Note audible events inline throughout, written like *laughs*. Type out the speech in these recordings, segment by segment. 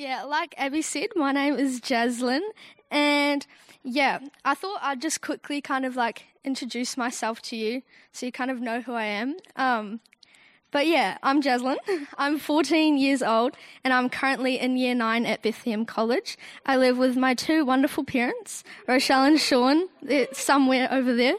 Yeah, like Abby said, my name is Jazlyn, and yeah, I thought I'd just quickly kind of like introduce myself to you so you kind of know who I am. Um, but yeah, I'm Jazlyn. *laughs* I'm 14 years old and I'm currently in year nine at Bethlehem College. I live with my two wonderful parents, Rochelle and Sean, They're somewhere over there,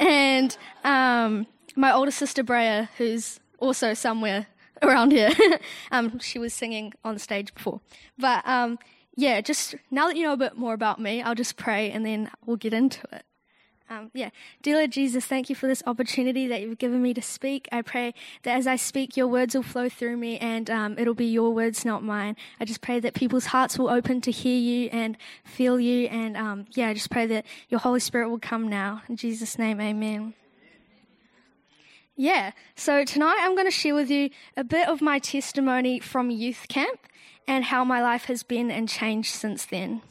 and um, my older sister Brea, who's also somewhere around here. *laughs* um, she was singing on stage before. But um, yeah, just now that you know a bit more about me, I'll just pray and then we'll get into it. Um, yeah, dear Lord Jesus, thank you for this opportunity that you've given me to speak. I pray that as I speak, your words will flow through me and um, it'll be your words, not mine. I just pray that people's hearts will open to hear you and feel you. And um, yeah, I just pray that your Holy Spirit will come now. In Jesus' name, amen. Yeah, so tonight I'm going to share with you a bit of my testimony from youth camp and how my life has been and changed since then.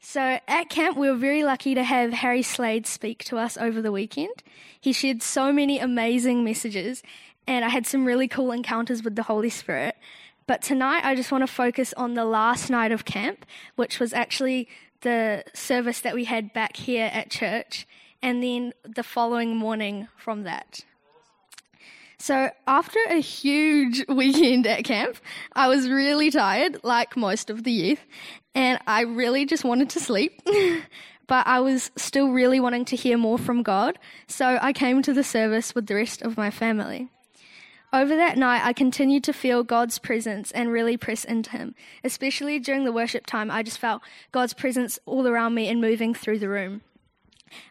So at camp, we were very lucky to have Harry Slade speak to us over the weekend. He shared so many amazing messages, and I had some really cool encounters with the Holy Spirit. But tonight, I just want to focus on the last night of camp, which was actually the service that we had back here at church, and then the following morning from that. So after a huge *laughs* weekend at camp, I was really tired, like most of the youth, and I really just wanted to sleep. *laughs* but I was still really wanting to hear more from God, so I came to the service with the rest of my family. Over that night, I continued to feel God's presence and really press into Him. Especially during the worship time, I just felt God's presence all around me and moving through the room.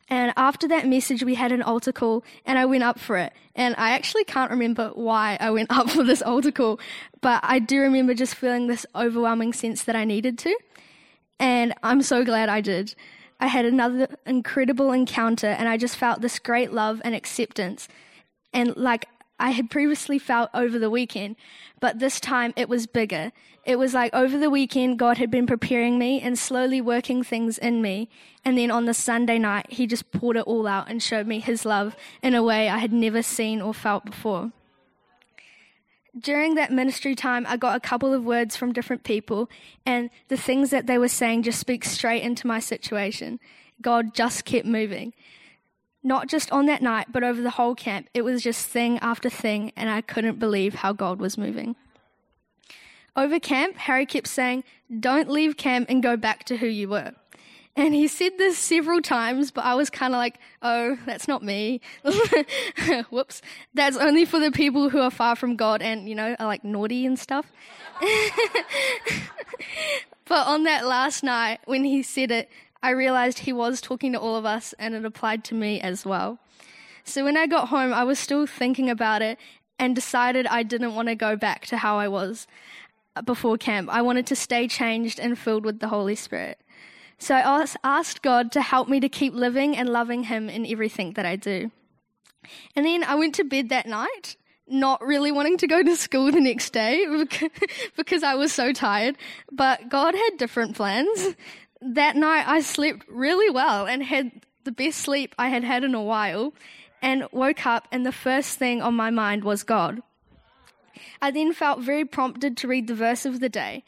And after that message, we had an altar call, and I went up for it. And I actually can't remember why I went *laughs* up for this altar call, but I do remember just feeling this overwhelming sense that I needed to. And I'm so glad I did. I had another incredible encounter, and I just felt this great love and acceptance. And like I had previously felt over the weekend, but this time it was bigger. It was like over the weekend, God had been preparing me and slowly working things in me. And then on the Sunday night, He just poured it all out and showed me His love in a way I had never seen or felt before. During that ministry time, I got a couple of words from different people, and the things that they were saying just speak straight into my situation. God just kept moving not just on that night, but over the whole camp. It was just thing after thing, and I couldn't believe how God was moving. Over camp, Harry kept saying, Don't leave camp and go back to who you were. And he said this several times, but I was kind of like, oh, that's not me. *laughs* Whoops. That's only for the people who are far from God and, you know, are like naughty and stuff. *laughs* but on that last night, when he said it, I realized he was talking to all of us and it applied to me as well. So when I got home, I was still thinking about it and decided I didn't want to go back to how I was uh, before camp. I wanted to stay changed and filled with the Holy Spirit. So I asked God to help me to keep living and loving Him in everything that I do. And then I went to bed that night, not really wanting to go to school the next day *laughs* because I was so tired. But God had different plans that night I slept really well and had the best sleep I had had in a while and woke up and the first thing on my mind was God. I then felt very prompted to read the verse of the day.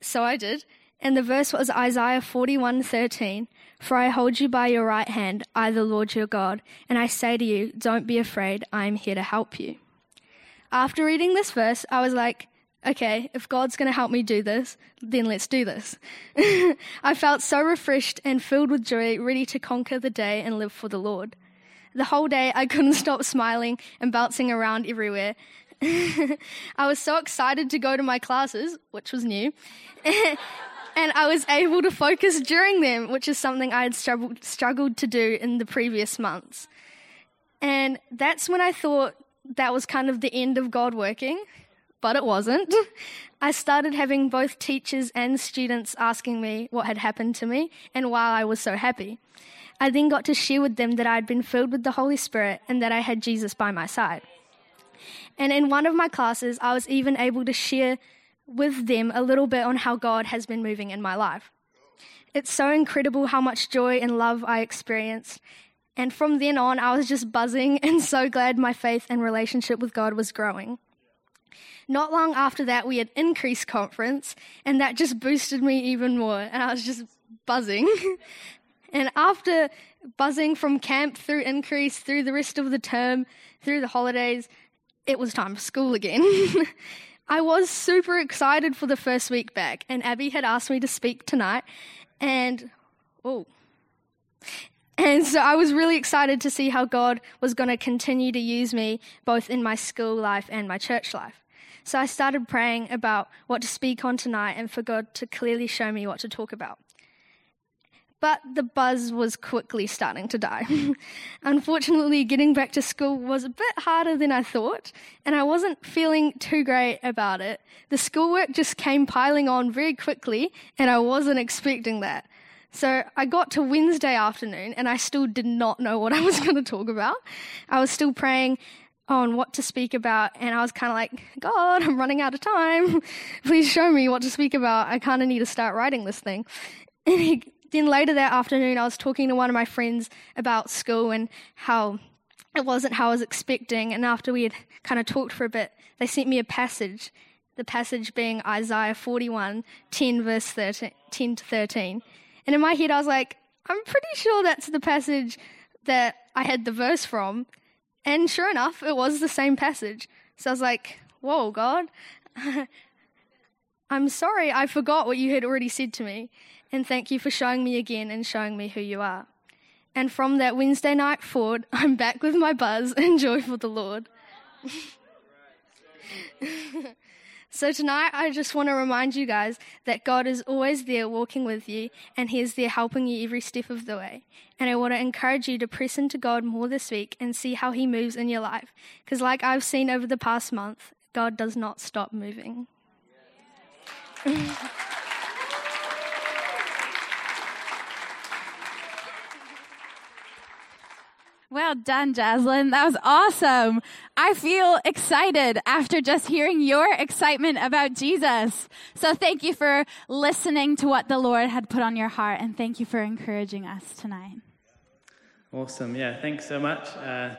So I did, and the verse was Isaiah 41:13, "For I hold you by your right hand, I the Lord your God, and I say to you, don't be afraid, I am here to help you." After reading this verse, I was like, okay, if God's going to help me do this, then let's do this. *laughs* I felt so refreshed and filled with joy, ready to conquer the day and live for the Lord. The whole day, I couldn't *laughs* stop smiling and bouncing around everywhere. *laughs* I was so excited to go to my classes, which was new, and I was able to focus during them, which is something I had struggled, struggled to do in the previous months. And that's when I thought that was kind of the end of God working but it wasn't. *laughs* I started having both teachers and students asking me what had happened to me and why I was so happy. I then got to share with them that I had been filled with the Holy Spirit and that I had Jesus by my side. And in one of my classes, I was even able to share with them a little bit on how God has been moving in my life. It's so incredible how much joy and love I experienced. And from then on, I was just buzzing *laughs* and so glad my faith and relationship with God was growing. Not long after that, we had Increase Conference, and that just boosted me even more. And I was just buzzing. *laughs* and after buzzing from camp through Increase, through the rest of the term, through the holidays, it was time for school again. *laughs* I was super excited for the first week back, and Abby had asked me to speak tonight, and oh. And so I was really excited to see how God was going to continue to use me both in my school life and my church life. So I started praying about what to speak on tonight and for God to clearly show me what to talk about. But the buzz was quickly starting to die. *laughs* Unfortunately, getting back to school was a bit harder than I thought, and I wasn't feeling too great about it. The schoolwork just came piling on very quickly, and I wasn't expecting that. So I got to Wednesday afternoon, and I still did not know what I was *laughs* going to talk about. I was still praying on what to speak about, and I was kind of like, God, I'm running out of time. *laughs* Please show me what to speak about. I kind of need to start writing this thing. *laughs* And he then later that afternoon, I was talking to one of my friends about school and how it wasn't how I was expecting. And after we had kind of talked for a bit, they sent me a passage, the passage being Isaiah 41, 10, verse 13, 10 to 13. And in my head, I was like, I'm pretty sure that's the passage that I had the verse from. And sure enough, it was the same passage. So I was like, whoa, God. *laughs* I'm sorry, I forgot what you had already said to me and thank you for showing me again and showing me who you are. And from that Wednesday night forward, *laughs* I'm back with my buzz and joy for the Lord. *laughs* so tonight, I just want to remind you guys that God is always there walking with you, and He is there helping you every step of the way. And I want to encourage you to press into God more this week and see how He moves in your life. Because, like I've seen over the past month, God does not stop moving. *laughs* Well done, Jazlyn. That was awesome. I feel excited after just hearing your excitement about Jesus. So thank you for listening to what the Lord had put on your heart, and thank you for encouraging us tonight. Awesome. Yeah, thanks so much. Uh,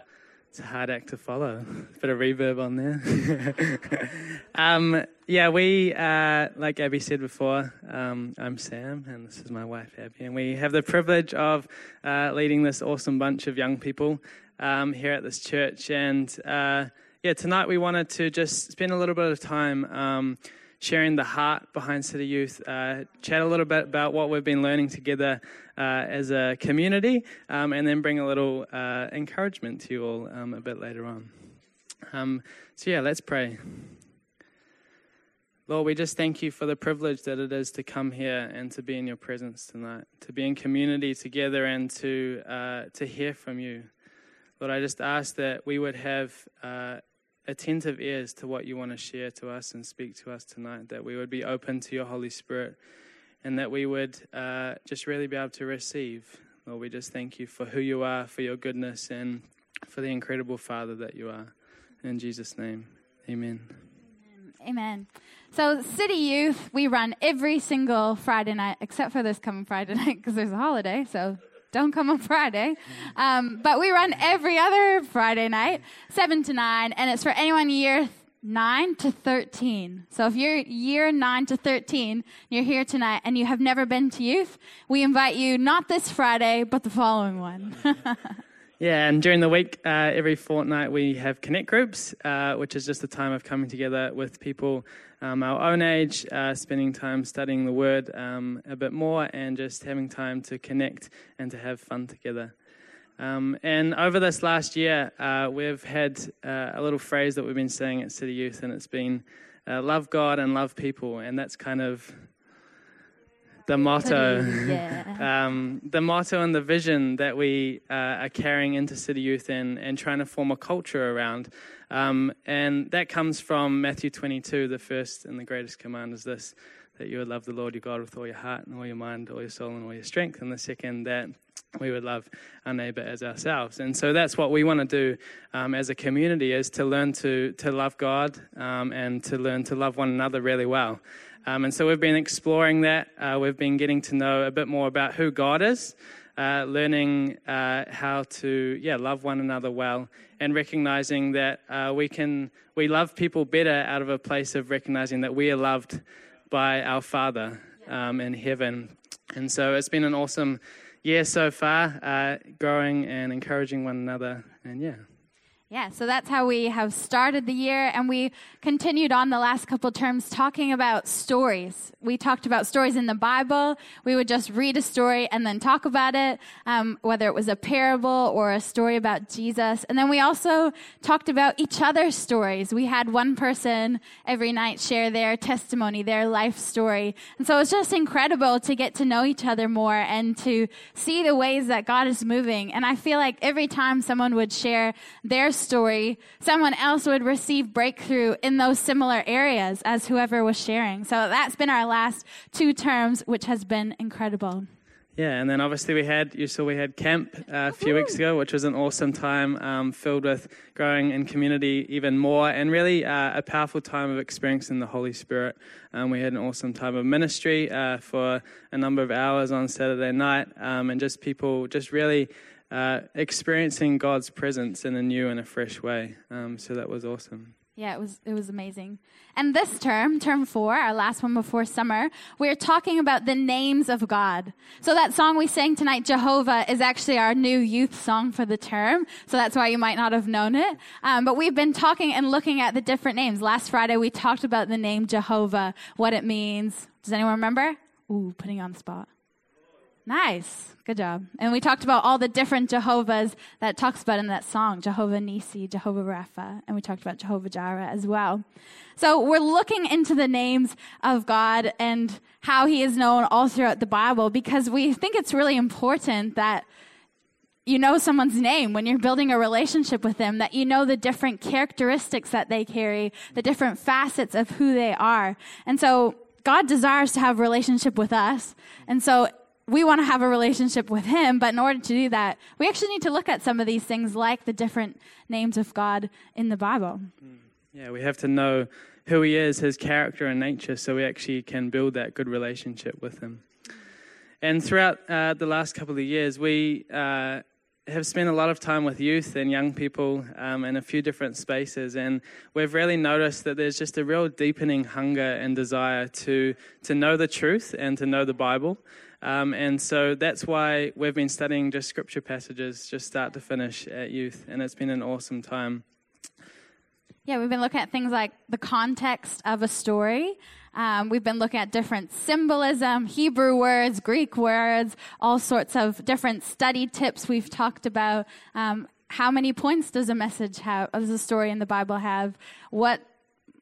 it's a hard act to follow. *laughs* Bit of reverb on there. *laughs* um, yeah, we, uh, like Abby said before, um, I'm Sam, and this is my wife, Abby, and we have the privilege of uh, leading this awesome bunch of young people um, here at this church. And uh, yeah, tonight we wanted to just spend a little bit of time um, sharing the heart behind City Youth, uh, chat a little bit about what we've been learning together uh, as a community, um, and then bring a little uh, encouragement to you all um, a bit later on. Um, so, yeah, let's pray. Lord, we just thank you for the privilege that it is to come here and to be in your presence tonight, to be in community together and to, uh, to hear from you. Lord, I just ask that we would have uh, attentive ears to what you want to share to us and speak to us tonight, that we would be open to your Holy Spirit, and that we would uh, just really be able to receive. Lord, we just thank you for who you are, for your goodness, and for the incredible Father that you are. In Jesus' name, amen. Amen. So, City Youth, we run every single Friday night, except for this coming Friday *laughs* night because there's a holiday. So, don't come on Friday. Um, but we run every other Friday night, 7 to 9, and it's for anyone year 9 to 13. So if you're year 9 to 13, you're here tonight and you have never been to youth, we invite you not this Friday, but the following one. *laughs* Yeah, and during the week, uh, every fortnight, we have connect groups, uh, which is just a time of coming together with people um, our own age, uh, spending time studying the Word um, a bit more, and just having time to connect and to have fun together. Um, and over this last year, uh, we've had uh, a little phrase that we've been saying at City Youth, and it's been uh, love God and love people. And that's kind of the motto, yeah. *laughs* um, the motto and the vision that we uh, are carrying into City Youth and, and trying to form a culture around. Um, and that comes from Matthew 22. The first and the greatest command is this that you would love the Lord your God with all your heart and all your mind, all your soul, and all your strength. And the second, that we would love our neighbor as ourselves. And so that's what we want to do um, as a community is to learn to, to love God um, and to learn to love one another really well. Um, and so we've been exploring that. Uh, we've been getting to know a bit more about who God is. uh, learning uh, how to yeah love one another well, and recognizing that uh, we can we love people better out of a place of recognizing that we are loved by our Father um, in heaven. And so it's been an awesome year so far, uh, growing and encouraging one another, and yeah. Yeah, so that's how we have started the year, and we continued on the last couple terms talking about stories. We talked about stories in the Bible. We would just read a story and then talk about it, um, whether it was a parable or a story about Jesus. And then we also talked about each other's stories. We had one person every night share their testimony, their life story. And so it was just incredible to get to know each other more and to see the ways that God is moving. And I feel like every time someone would share their story, someone else would receive breakthrough in those similar areas as whoever was sharing. So that's been our last two terms, which has been incredible. Yeah, and then obviously we had you saw we had camp uh, a few weeks ago, which was an awesome time um, filled with growing in community even more, and really uh, a powerful time of experiencing the Holy Spirit. Um, we had an awesome time of ministry uh, for a number of hours on Saturday night, um, and just people just really uh, experiencing God's presence in a new and a fresh way. Um, so that was awesome. Yeah, it was it was amazing. And this term, term four, our last one before summer, we're talking about the names of God. So that song we sang tonight, Jehovah, is actually our new youth song for the term. So that's why you might not have known it. Um, but we've been talking and looking at the different names. Last Friday we talked about the name Jehovah, what it means. Does anyone remember? Ooh, putting on the spot. Nice. Good job. And we talked about all the different Jehovahs that talks about in that song, Jehovah Nisi, Jehovah Rapha, and we talked about Jehovah Jireh as well. So we're looking into the names of God and how he is known all throughout the Bible because we think it's really important that you know someone's name when you're building a relationship with them, that you know the different characteristics that they carry, the different facets of who they are. And so God desires to have relationship with us. And so we want to have a relationship with him, but in order to do that, we actually need to look at some of these things like the different names of God in the Bible. Hmm. Yeah, we have to know who he is, his character and nature, so we actually can build that good relationship with him. And throughout uh, the last couple of years, we uh, have spent a lot of time with youth and young people um, in a few different spaces, and we've really noticed that there's just a real deepening hunger and desire to to know the truth and to know the Bible. Um, and so that's why we've been studying just scripture passages, just start to finish at youth, and it's been an awesome time. Yeah, we've been looking at things like the context of a story. Um, we've been looking at different symbolism, Hebrew words, Greek words, all sorts of different study tips we've talked about. Um, how many points does a message have, does a story in the Bible have? What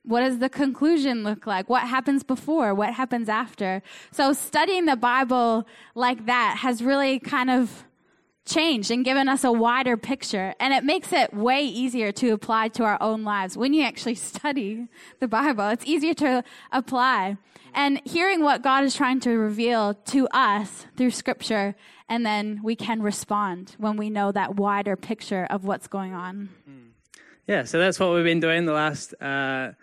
what does the conclusion look like? What happens before? What happens after? So studying the Bible like that has really kind of changed and given us a wider picture. And it makes it way easier to apply to our own lives. When you actually *laughs* study the Bible, it's easier to apply. And hearing what God is trying to reveal to us through scripture, and then we can respond when we know that wider picture of what's going on. Yeah, so that's what we've been doing the last uh,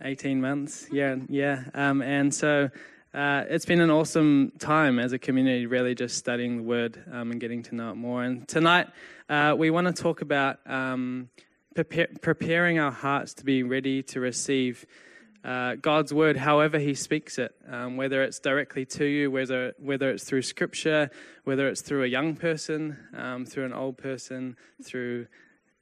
18 months. Yeah, yeah. Um, and so uh, it's been an awesome time as a community, really just studying the Word um, and getting to know it more. And tonight uh, we want to talk about um, prepare, preparing our hearts to be ready to receive. Uh, God's word, however He speaks it, um, whether it's directly to you, whether whether it's through Scripture, whether it's through a young person, um, through an old person, through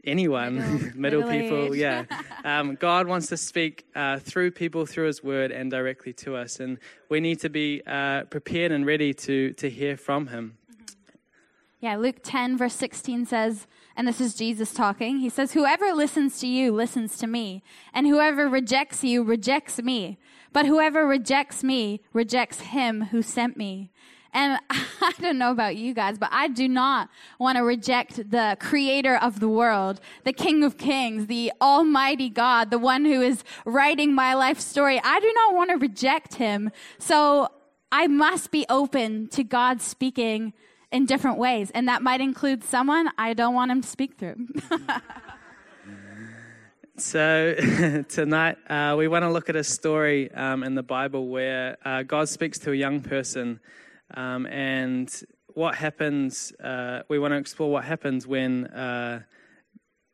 anyone, middle, *laughs* middle, people. *laughs* Yeah. Um, God wants to speak uh, through people, through His Word, and directly to us. And we need to be uh, prepared and ready to, to hear from Him. Yeah, Luke 10, verse 16 says, and this is Jesus talking, he says, Whoever listens to you listens to me, and whoever rejects you rejects me. But whoever rejects me rejects him who sent me. And *laughs* I don't know about you guys, but I do not want to reject the creator of the world, the king of kings, the almighty God, the one who is writing my life story. I do not want to reject him. So I must be open to God speaking in different ways. And that might include someone I don't want him to speak through. *laughs* So, *laughs* tonight uh, we want to look at a story um, in the Bible where uh, God speaks to a young person um, and what happens. Uh, we want to explore what happens when uh,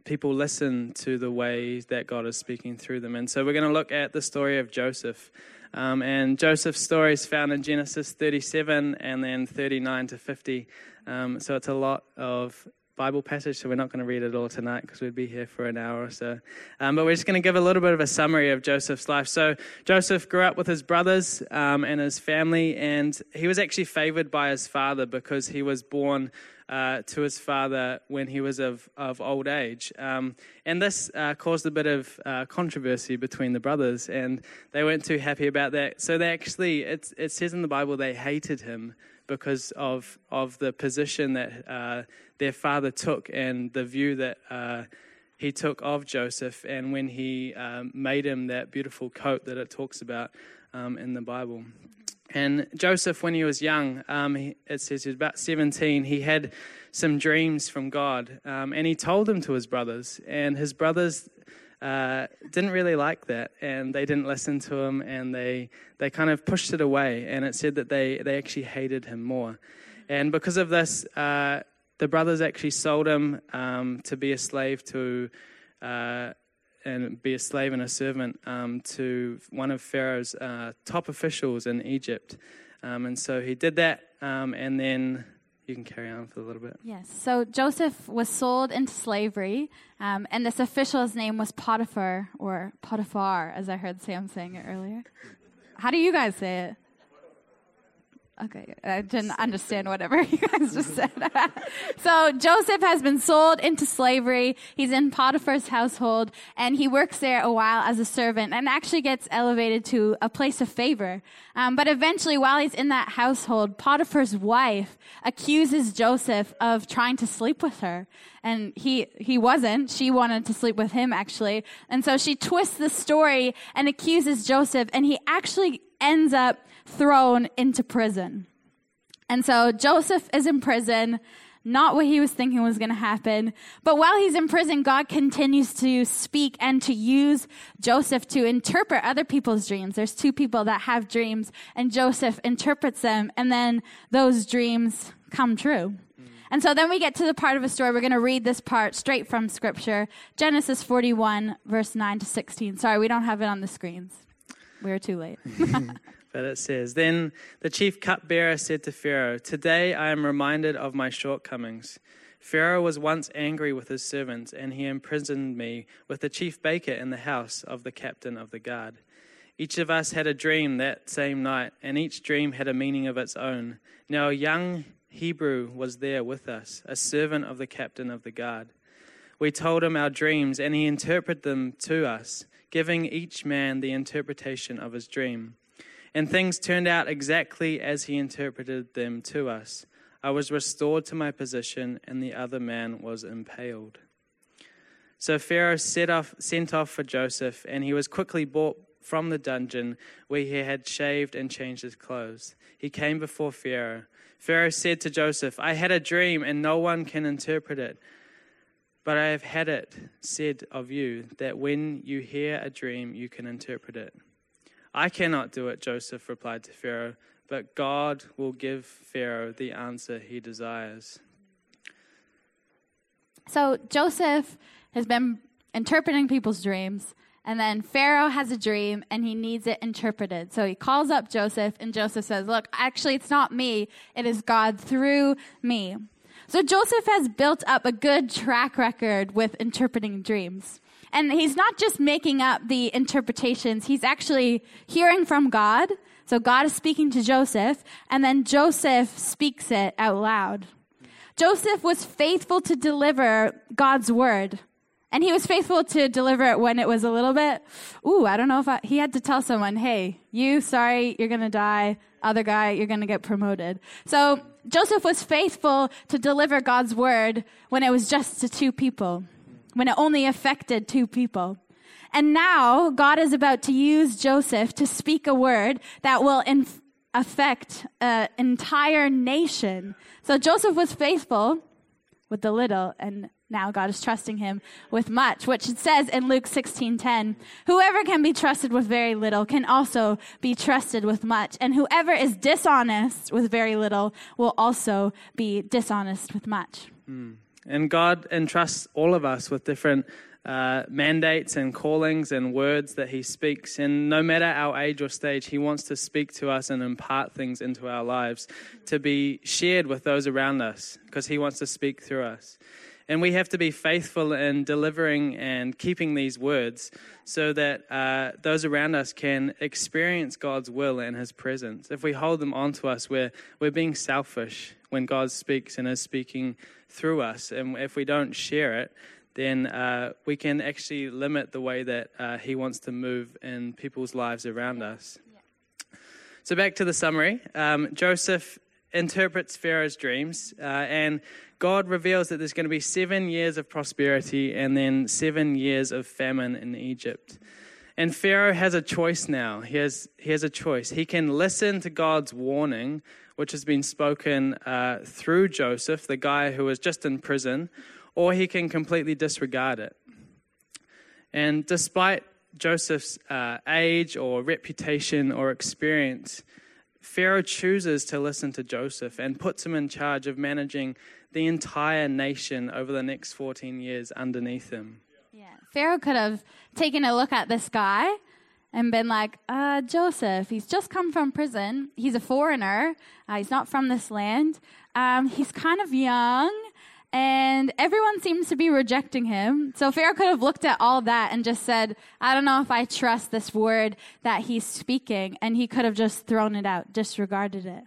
people listen to the ways that God is speaking through them. And so we're going to look at the story of Joseph. Um, and Joseph's story is found in Genesis 37 and then 39 to 50. Um, so it's a lot of Bible passage, so we're not going to read it all tonight because we'd be here for an hour or so. Um, but we're just going to give a little bit of a summary of Joseph's life. So Joseph grew up with his brothers um, and his family, and he was actually favored by his father because he was born uh, to his father when he was of, of old age. Um, and this uh, caused a bit of uh, controversy between the brothers, and they weren't too happy about that. So they actually, it, it says in the Bible, they hated him because of, of the position that uh, their father took and the view that uh, he took of Joseph, and when he um, made him that beautiful coat that it talks about um, in the Bible. And Joseph, when he was young, um, it says he was about 17, he had some dreams from God. Um, and he told them to his brothers. And his brothers uh, didn't really like that. And they didn't listen to him. And they, they kind of pushed it away. And it said that they, they actually hated him more. And because of this, uh, the brothers actually sold him um, to be a slave to. Uh, and be a slave and a servant um, to one of Pharaoh's uh, top officials in Egypt. Um, and so he did that, um, and then you can carry on for a little bit. Yes. So Joseph was sold into slavery, um, and this official's name was Potiphar, or Potiphar, as I heard Sam saying it earlier. How do you guys say it? Okay, I didn't understand whatever *laughs* you guys just *laughs* said. *laughs* so Joseph has been sold into slavery. He's in Potiphar's household and he works there a while as a servant and actually gets elevated to a place of favor. Um, but eventually, while he's in that household, Potiphar's wife accuses Joseph of trying to sleep with her. And he, he wasn't. She wanted to sleep with him actually. And so she twists the story and accuses Joseph and he actually ends up thrown into prison. And so Joseph is in prison, not what he was thinking was going to happen. But while he's in prison, God continues to speak and to use Joseph to interpret other people's dreams. There's two people that have dreams, and Joseph interprets them, and then those dreams come true. And so then we get to the part of a story. We're going to read this part straight from scripture Genesis 41, verse 9 to 16. Sorry, we don't have it on the screens. We are too late. *laughs* *laughs* But it says, Then the chief cupbearer said to Pharaoh, Today I am reminded of my shortcomings. Pharaoh was once angry with his servants, and he imprisoned me with the chief baker in the house of the captain of the guard. Each of us had a dream that same night, and each dream had a meaning of its own. Now a young Hebrew was there with us, a servant of the captain of the guard. We told him our dreams, and he interpreted them to us, giving each man the interpretation of his dream. And things turned out exactly as he interpreted them to us. I was restored to my position, and the other man was impaled. So Pharaoh off, sent off for Joseph, and he was quickly brought from the dungeon where he had shaved and changed his clothes. He came before Pharaoh. Pharaoh said to Joseph, I had a dream, and no one can interpret it. But I have had it said of you that when you hear a dream, you can interpret it. I cannot do it, Joseph replied to Pharaoh, but God will give Pharaoh the answer he desires. So Joseph has been interpreting people's dreams, and then Pharaoh has a dream and he needs it interpreted. So he calls up Joseph, and Joseph says, Look, actually, it's not me, it is God through me. So Joseph has built up a good track record with interpreting dreams. And he's not just making up the interpretations, he's actually hearing from God. So God is speaking to Joseph, and then Joseph speaks it out loud. Joseph was faithful to deliver God's word. And he was faithful to deliver it when it was a little bit, ooh, I don't know if I, he had to tell someone, hey, you, sorry, you're going to die. Other guy, you're going to get promoted. So Joseph was faithful to deliver God's word when it was just to two people when it only affected two people. And now God is about to use Joseph to speak a word that will inf- affect an entire nation. So Joseph was faithful with the little, and now God is trusting him with much, which it says in Luke 16:10, whoever can be trusted with very little can also be trusted with much, and whoever is dishonest with very little will also be dishonest with much. Mm. And God entrusts all of us with different uh, mandates and callings and words that He speaks. And no matter our age or stage, He wants to speak to us and impart things into our lives to be shared with those around us because He wants to speak through us. And we have to be faithful in delivering and keeping these words so that uh, those around us can experience God's will and His presence. If we hold them onto us, we're, we're being selfish when God speaks and is speaking through us. And if we don't share it, then uh, we can actually limit the way that uh, He wants to move in people's lives around us. So, back to the summary um, Joseph interprets Pharaoh's dreams, uh, and God reveals that there's going to be seven years of prosperity and then seven years of famine in Egypt. And Pharaoh has a choice now. He has, he has a choice. He can listen to God's warning, which has been spoken uh, through Joseph, the guy who was just in prison, or he can completely disregard it. And despite Joseph's uh, age or reputation or experience, Pharaoh chooses to listen to Joseph and puts him in charge of managing the entire nation over the next 14 years underneath him. Yeah. Pharaoh could have taken a look at this guy and been like, uh, Joseph, he's just come from prison. He's a foreigner. Uh, he's not from this land. Um, he's kind of young and everyone seems to be rejecting him. So Pharaoh could have looked at all that and just said, I don't know if I trust this word that he's speaking. And he could have just thrown it out, disregarded it.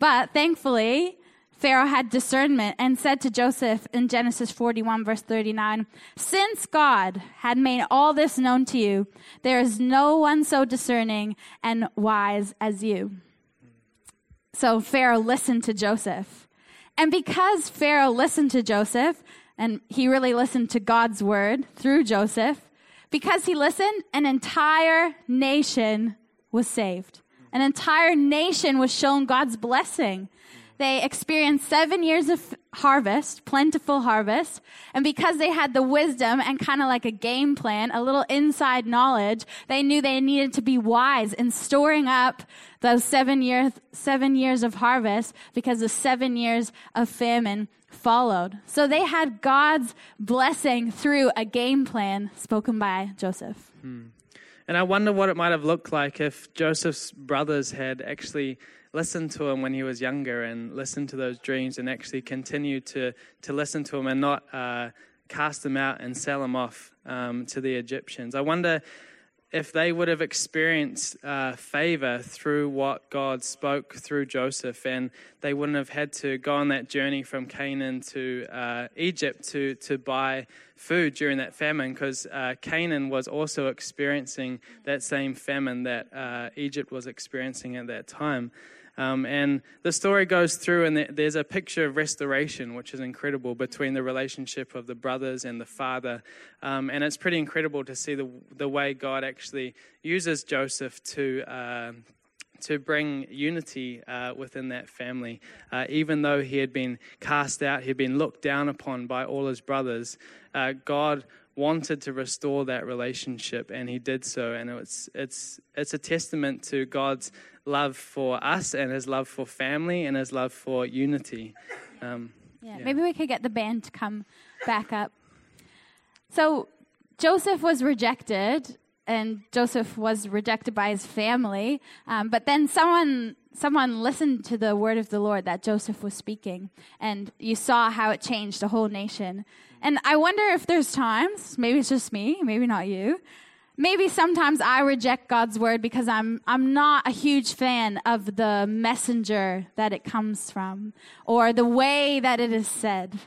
But thankfully, Pharaoh had discernment and said to Joseph in Genesis 41, verse 39, Since God had made all this known to you, there is no one so discerning and wise as you. So Pharaoh listened to Joseph. And because Pharaoh listened to Joseph, and he really listened to God's word through Joseph, because he listened, an entire nation was saved. An entire nation was shown God's blessing. They experienced seven years of harvest, plentiful harvest. And because they had the wisdom and kind of like a game plan, a little inside knowledge, they knew they needed to be wise in storing up those seven years, seven years of harvest because the seven years of famine followed. So they had God's blessing through a game plan spoken by Joseph. Hmm. And I wonder what it might have looked like if Joseph's brothers had actually listened to him when he was younger and listened to those dreams and actually continued to, to listen to him and not uh, cast him out and sell him off um, to the Egyptians. I wonder if they would have experienced uh, favor through what God spoke through Joseph, and they wouldn't have had to go on that journey from Canaan to uh, Egypt to, to buy food during that famine, because uh, Canaan was also experiencing that same famine that uh, Egypt was experiencing at that time. Um, and the story goes through, and there's a picture of restoration, which is incredible, between the relationship of the brothers and the father. Um, and it's pretty incredible to see the, the way God actually uses Joseph to. Uh, to bring unity uh, within that family. Uh, even though he had been cast out, he'd been looked down upon by all his brothers, uh, God wanted to restore that relationship, and he did so. And it's, it's, it's a testament to God's love for us and his love for family and his love for unity. Um, yeah, yeah, maybe we could get the band to come back up. So Joseph was rejected, and Joseph was rejected by his family. Um, but then someone someone listened to the word of the Lord that Joseph was speaking, and you saw how it changed the whole nation. And I wonder if there's times, maybe it's just me, maybe not you, maybe sometimes I reject God's word because I'm, I'm not a huge fan of the messenger that it comes from or the way that it is said.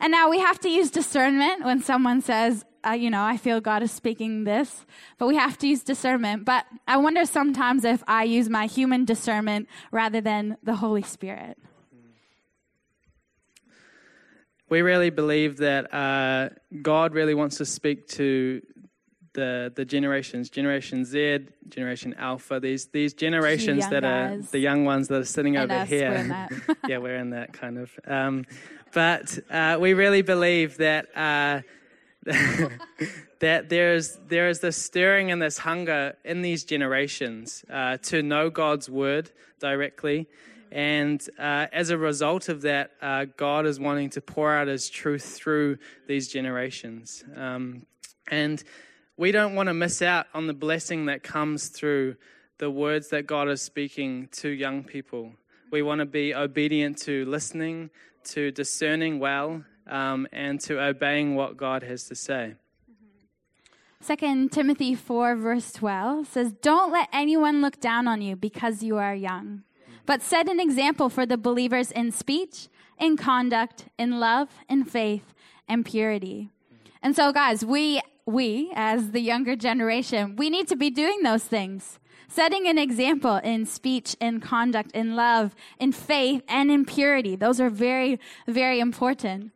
And now we have to use discernment when someone says, uh, you know, I feel God is speaking this, but we have to use discernment. But I wonder sometimes if I use my human discernment rather than the Holy Spirit. We really believe that uh, God really wants to speak to the the generations, Generation Z, Generation Alpha, these these generations young that are the young ones that are sitting And over us, here. we're *laughs* yeah, we're in that kind of. Um, but uh, we really believe that uh, *laughs* that there's there is this stirring and this hunger in these generations uh, to know God's word directly. And uh, as a result of that, uh, God is wanting to pour out His truth through these generations. Um, and we don't want to miss out on the blessing that comes through the words that God is speaking to young people. We want to be obedient to listening, to discerning well, um, and to obeying what God has to say. Second Timothy 4, verse 12 says, Don't let anyone look down on you because you are young, but set an example for the believers in speech, in conduct, in love, in faith, and purity. And so, guys, we, we, as the younger generation, we need to be doing those things. Setting an example in speech, in conduct, in love, in faith, and in purity. Those are very, very important.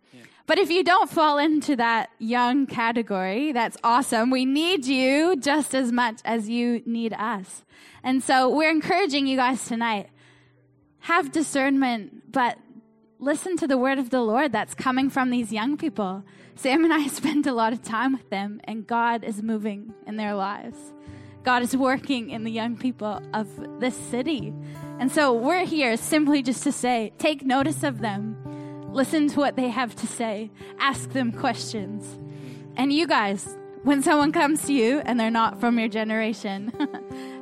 But if you don't fall into that young category, that's awesome. We need you just as much as you need us. And so we're encouraging you guys tonight. Have discernment, but listen to the word of the Lord that's coming from these young people. Sam and I *laughs* spend a lot of time with them, and God is moving in their lives. God is working in the young people of this city. And so we're here simply just to say, take notice of them. Listen to what they have to say. Ask them questions. And you guys, when someone comes to you and they're not from your generation, *laughs*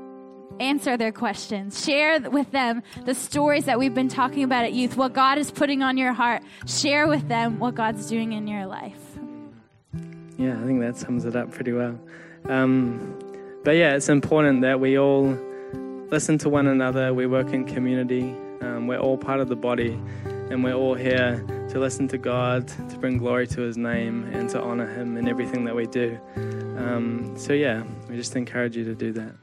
answer their questions. Share with them the stories that we've been talking about at youth, what God is putting on your heart. Share with them what God's doing in your life. Yeah, I think that sums it up pretty well. Um, but yeah, it's important that we all listen to one another. We work in community. Um, we're all part of the body, and we're all here to listen to God, to bring glory to His name, and to honor Him in everything that we do. Um, so yeah, we just encourage you to do that.